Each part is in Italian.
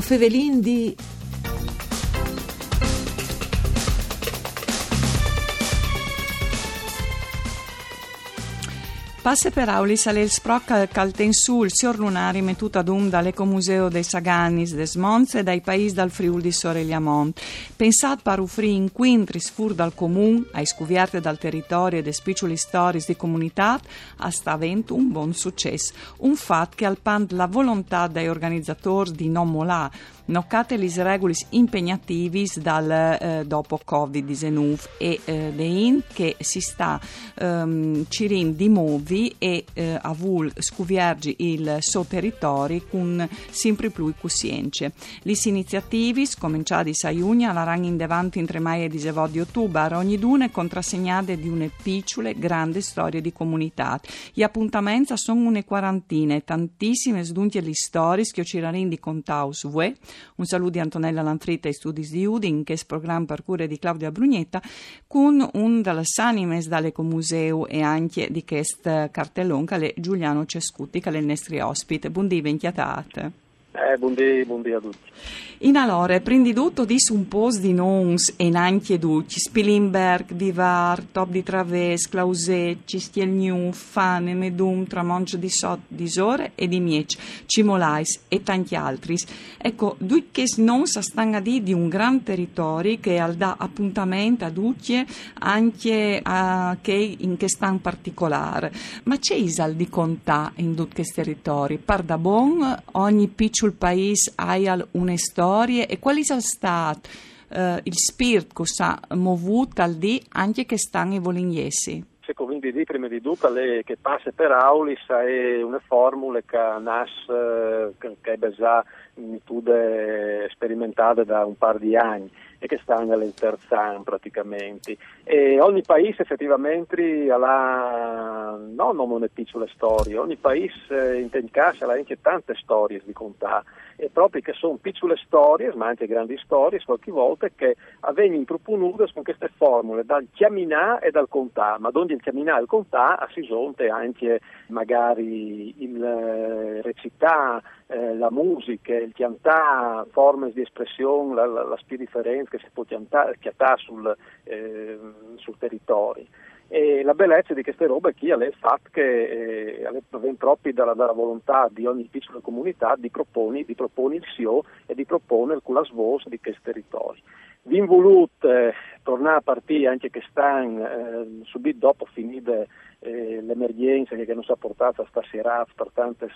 O fevelin di... Passe per aulis alle il sproc caltensul sior lunari mettuto ad um dall'Ecomuseo dei Saganis des Monts e dai paesi dal Friul di Soregliamont. Pensat par ufri in quintris fur dal comun, ai scuvierte dal territorio e des spiccioli storis di comunità, a sta avendo un buon successo. Un fatto che al pand la volontà dei organizzatori di non molà, noccate lis regulis impegnativis dal eh, dopo Covid-19 e eh, dein che si sta ehm, cirin di movi e eh, a vul scuviergi il suo territorio con sempre più cussienze. Lis iniziativis cominciati a la rang in devanti in tremaia di Sevò di ottobre ogni dune contrassegnate di une piccole grandi storie di comunità. Gli appuntamenti sono une quarantine, tantissime sduntie di storie che ci di contaus voi un saluto di Antonella Lanfritta e studi di Udin, che è programma per cure di Claudia Brugnetta, con un delle animes dall'Ecomuseo e anche di questo cartellone che Giuliano Cescutti, che è il nostro ospite. Buondì, ventiatate. Eh, buondì, buondì a tutti. In allora, prendi tutto di un po' di nons e anche duci, Spilimberg, Vivar, Top di Traves, Clausecci, Stielgnu, Fane, Medum, Tramonge di Sot, di Sore e di Miec, Cimolais e tanti altri. Ecco, due che non stanno di di un gran territorio che al dà appuntamento a tutti anche a che in che stanno particolare. Ma c'è isal di contà in tutti questi territori? Par da bon, ogni piccolo paese ha una storia e quali sono stati uh, il spirito che ha movuto al di anche che stanno i volignesi? quindi di prima di tutto le, che passa per Aulis è una formula che nasce che, che è già in sperimentata da un par di anni e che stanno all'interzan praticamente. E ogni paese effettivamente ha non una piccola storia, ogni paese in Tencascia ha anche tante storie di contare, e proprio che sono piccole storie, ma anche grandi storie, qualche volta, che avvengono proponute con queste formule, dal chiaminà e dal contà, ma donde il chiaminà e il contà si sono anche magari il eh, recità, eh, la musica, il chiantà, forme di espressione, la, la, la spiriferenza che si può chiantare sul, eh, sul territorio. E la bellezza di queste robe è il fatto che eh, viene proprio dalla, dalla, volontà di ogni piccola comunità di proporre, di proporre il SIO e di proporre il culasvos di questi territori. Vi voluto eh, tornare a partire anche che stanno eh, subito dopo finite eh, l'emergenza che non si è portata stasera per tante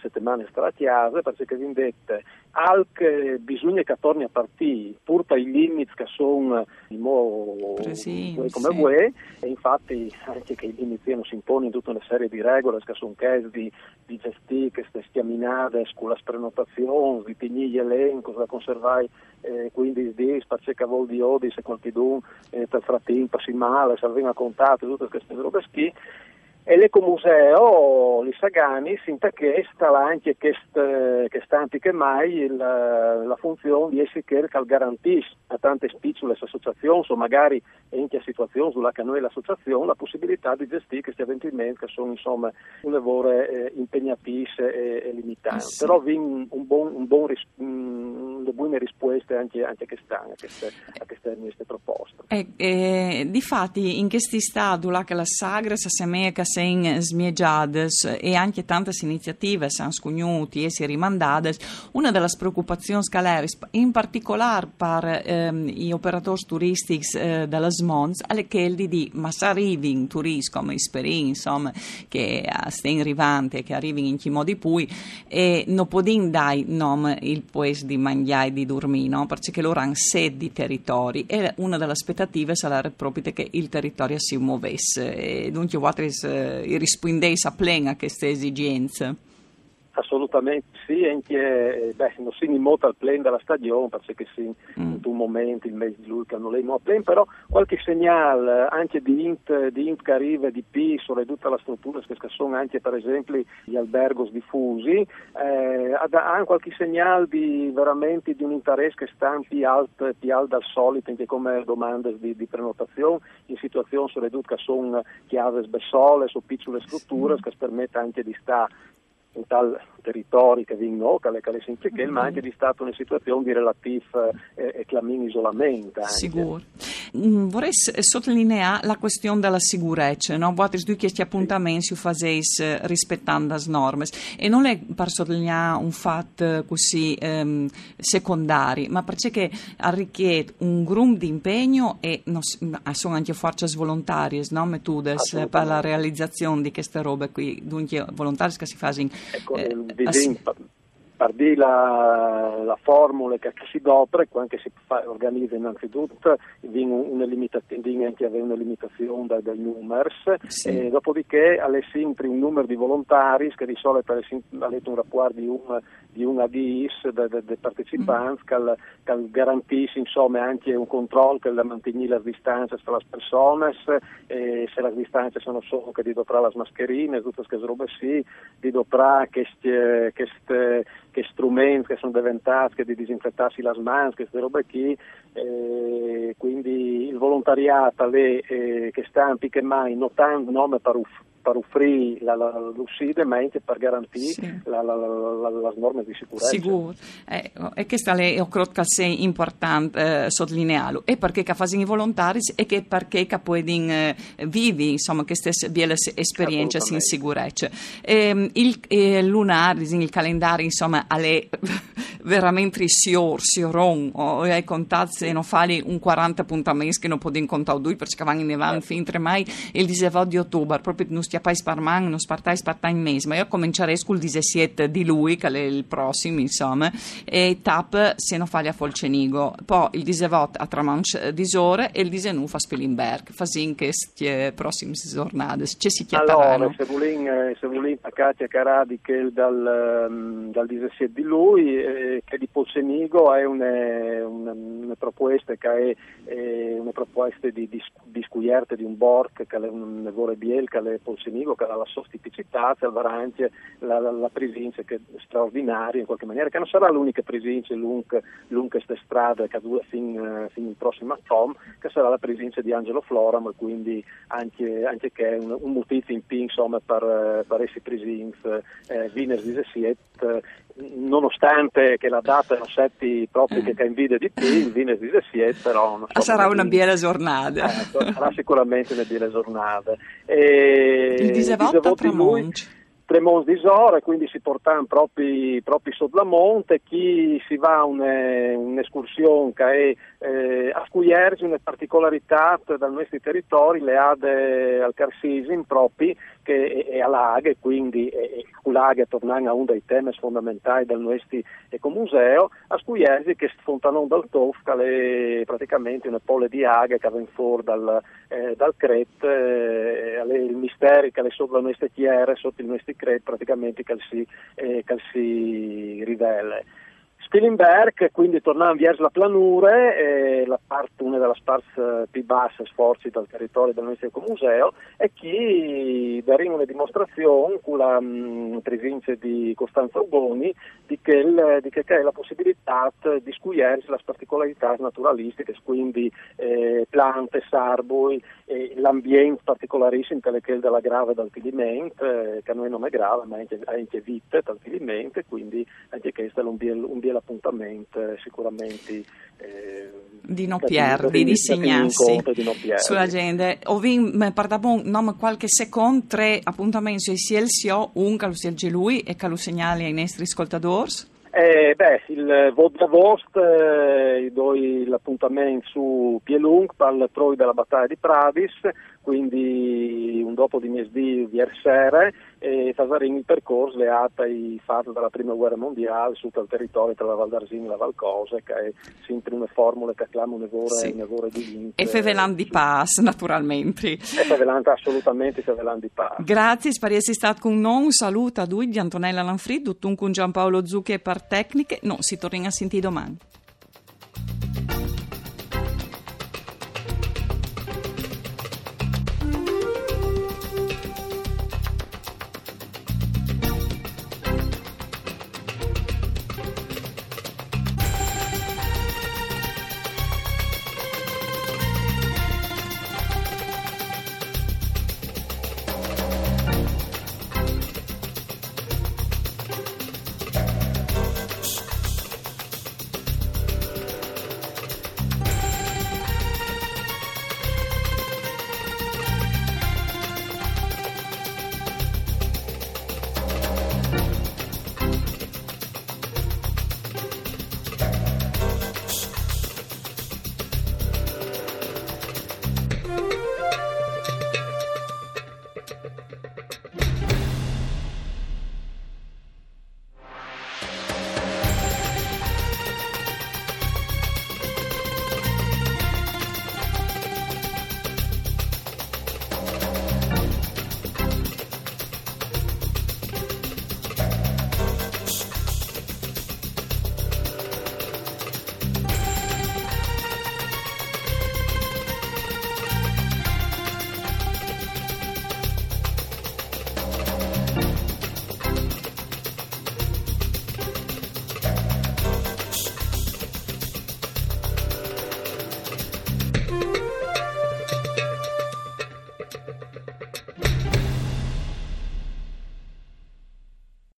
settimane stratiate, perché vi dette anche bisogna che torni a partire, pur per i limiti che sono Presì, come sì. voi, e infatti anche che i limiti non si impongono tutta una serie di regole che sono chieste di, di gestire queste stiaminate con le prenotazioni, di tenere gli elenchi, da conservare eh, 15 giorni, perché vuol di odi se qualcuno eh, per frattempo si male, se avviene a contatto, tutte queste robe schi e l'ecomuseo li Sagani si intacchesta anche che stanti che mai il, la funzione di essere che garantisce a tante piccole associazioni o magari anche a situazioni sulla che noi l'associazione la possibilità di gestire questi avvenimenti che sono insomma un lavoro eh, impegnativo e, e limitato sì. però vi un, buon, un buon ris- un, buone risposte anche, anche a quest'anno a queste, a queste, proposte. E, e, difatti in questi stadi che la sagra si assemeca sen smiegiades e anche tante iniziative sono scugnuti e si rimandate, una delle preoccupazioni scalere, in particolare per ehm, gli operatori turistici eh, della SMONS, è quella di massariving turismo come esperin, insomma, che stanno arrivando che arrivano in chi modi pui e non possono dare nome il paese di mangiare e di no? perché loro hanno sedi di territori e una delle aspettative sarà proprio che il territorio si muovesse e dunque i rispondesse a plena a queste esigenze? Assolutamente sì, anche eh, beh, non si nimota al pleno della stagione perché sì, mm. in un momento il mese di luglio non lei a pleno, però qualche segnale anche di int, di int che arriva di P sulle tutta la struttura che sono anche per esempio gli albergos diffusi, eh, ha qualche segnale di veramente di un interesse che sta più alto, più alto dal solito anche come domande di, di prenotazione in situazioni che sono chiave sbessole, su piccole strutture che permettono anche di stare in tal territori che vengono, che le sempliche, mm-hmm. ma anche di stato una situazione di relativa eh, e clamin isolamento. Sicuro. Mm, vorrei sottolineare la questione della sicurezza, no? Voi due questi appuntamenti sì. faceis eh, rispettando le norme e non è per sottolineare un fatto così ehm, secondario, ma perché arricchiede un gruppo di impegno e non, sono anche forze volontarie, no? Metode per la realizzazione di queste robe qui, dunque volontari che si fanno ecco, eh, Vedem, Pardì la, la formula che si dopre, quando si fa, organizza innanzitutto, viene una una limitazione dai, dai numeri, sì. e dopodiché alle sempre un numero di volontari che di solito ha letto un rapporto di un, di un ADIS dei partecipanti mm. che, che garantisce insomma anche un controllo che mantiene le distanze tra le persone, e se le distanze sono solo che di doprà le mascherine, tutte queste robe sì, di doprà queste, queste che strumenti che sono diventati che di disinfettarsi le mani, queste robe qui, eh, quindi il volontariato le, eh, che sta più che mai notando nome per, per offrire la, la, l'uscita, per garantire sì. la, le norme di sicurezza. Sicuro, eh, e questa è credo che sia importante eh, sottolinearlo, e perché che fanno i volontari e che perché che poi eh, vivi insomma queste esperienze in sicurezza. Eh, il eh, lunare, il calendario insomma, è veramente sior, sioron, o hai contato se non fai un 40 appuntamenti che non puoi contare due perché vanno in avanti fin tre mai il 19 di ottobre, proprio non stiapai sparman, non spartai spartai in mese, ma io comincerei col 17 di lui, che è il prossimo, insomma, e tap se non fai a Folcenigo. Poi il 19 a Tramanche di Sore e il 19 a Spilimberg, fasin che queste prossime giornate, ci si chiameranno. Allora, se volin, eh, se volin a Caradi che dal, ehm, dal 17 di lui, eh, che di Folcenigo è una, una, una proposta che è, è una proposta di, di, di scuierte di un bork che è un lavoro biel che è Polsenigo che ha la sua tipicità, salverà anche la, la, la presenza che è straordinaria in qualche maniera, che non sarà l'unica presenza lungo, queste strade che dura fin, fin il prossimo Tom, che sarà la presenza di Angelo Floram, quindi anche, anche che è un, un motivo in più insomma, per, per essere presenza eh, venerdì 17 nonostante che la data non setti proprio che invidia di più, il venerdì 17 però so. Sarà una bella giornata ecco, sarà sicuramente una bella giornata e il disavoto a lui Tremont di Sora, quindi si portano proprio, proprio sotto la monte, chi si va a un'escursione che è eh, a scugliersi una particolarità dal nostro territorio, le ade al Carsisin proprio, che è, è a Laghe, quindi è, Laghe tornando a uno dei temi fondamentali del nostro ecomuseo, a scugliersi che sfontano dal Tof, che è praticamente una pole di aghe che vengono fuori dal, eh, dal Cret, eh, il mistero che è sotto le nostre chiere, sotto i nostri Cret, praticamente che si, eh, che si rivela. Spilimberg, quindi tornando verso la planura, eh, la parte, una delle parti più basse sforzi dal territorio del nostro museo, e chi daremo una dimostrazione con la mh, presenza di Costanzo Urboni di che, di che è la possibilità di scugliersi le particolarità naturalistiche, quindi eh, piante, sarboi, eh, l'ambiente particolarissimo che è della grave d'altilimento, eh, che a noi non è grave, ma anche, anche vite d'altilimento, quindi anche questo è un biel, un biel appuntamento sicuramente eh, di non perdi, di segnarsi sull'agenda. Ovin, pardon, nome qualche secondo, tre appuntamenti sia il SIO, un che lo sia lui e che lo segnali ai nostri ascoltatori. Eh, beh, il voto d'avost, eh, do l'appuntamento su Pielung per il Troi della battaglia di Pradis, quindi un dopo di mesdì ieri sera e Fasarini il percorso leata ai fatti della prima guerra mondiale su quel territorio tra la Val d'Arsini e la Val Cose che è sempre una formula che acclama un'evore, sì. di vinto. E Fevelan di Paz naturalmente. E Fevelan assolutamente Fevelan di Paz grazie spari essere stato con noi un saluto a lui di Antonella Lanfrid, tutto con Giampaolo Zucchi e par tecniche no, si torna a sentire domani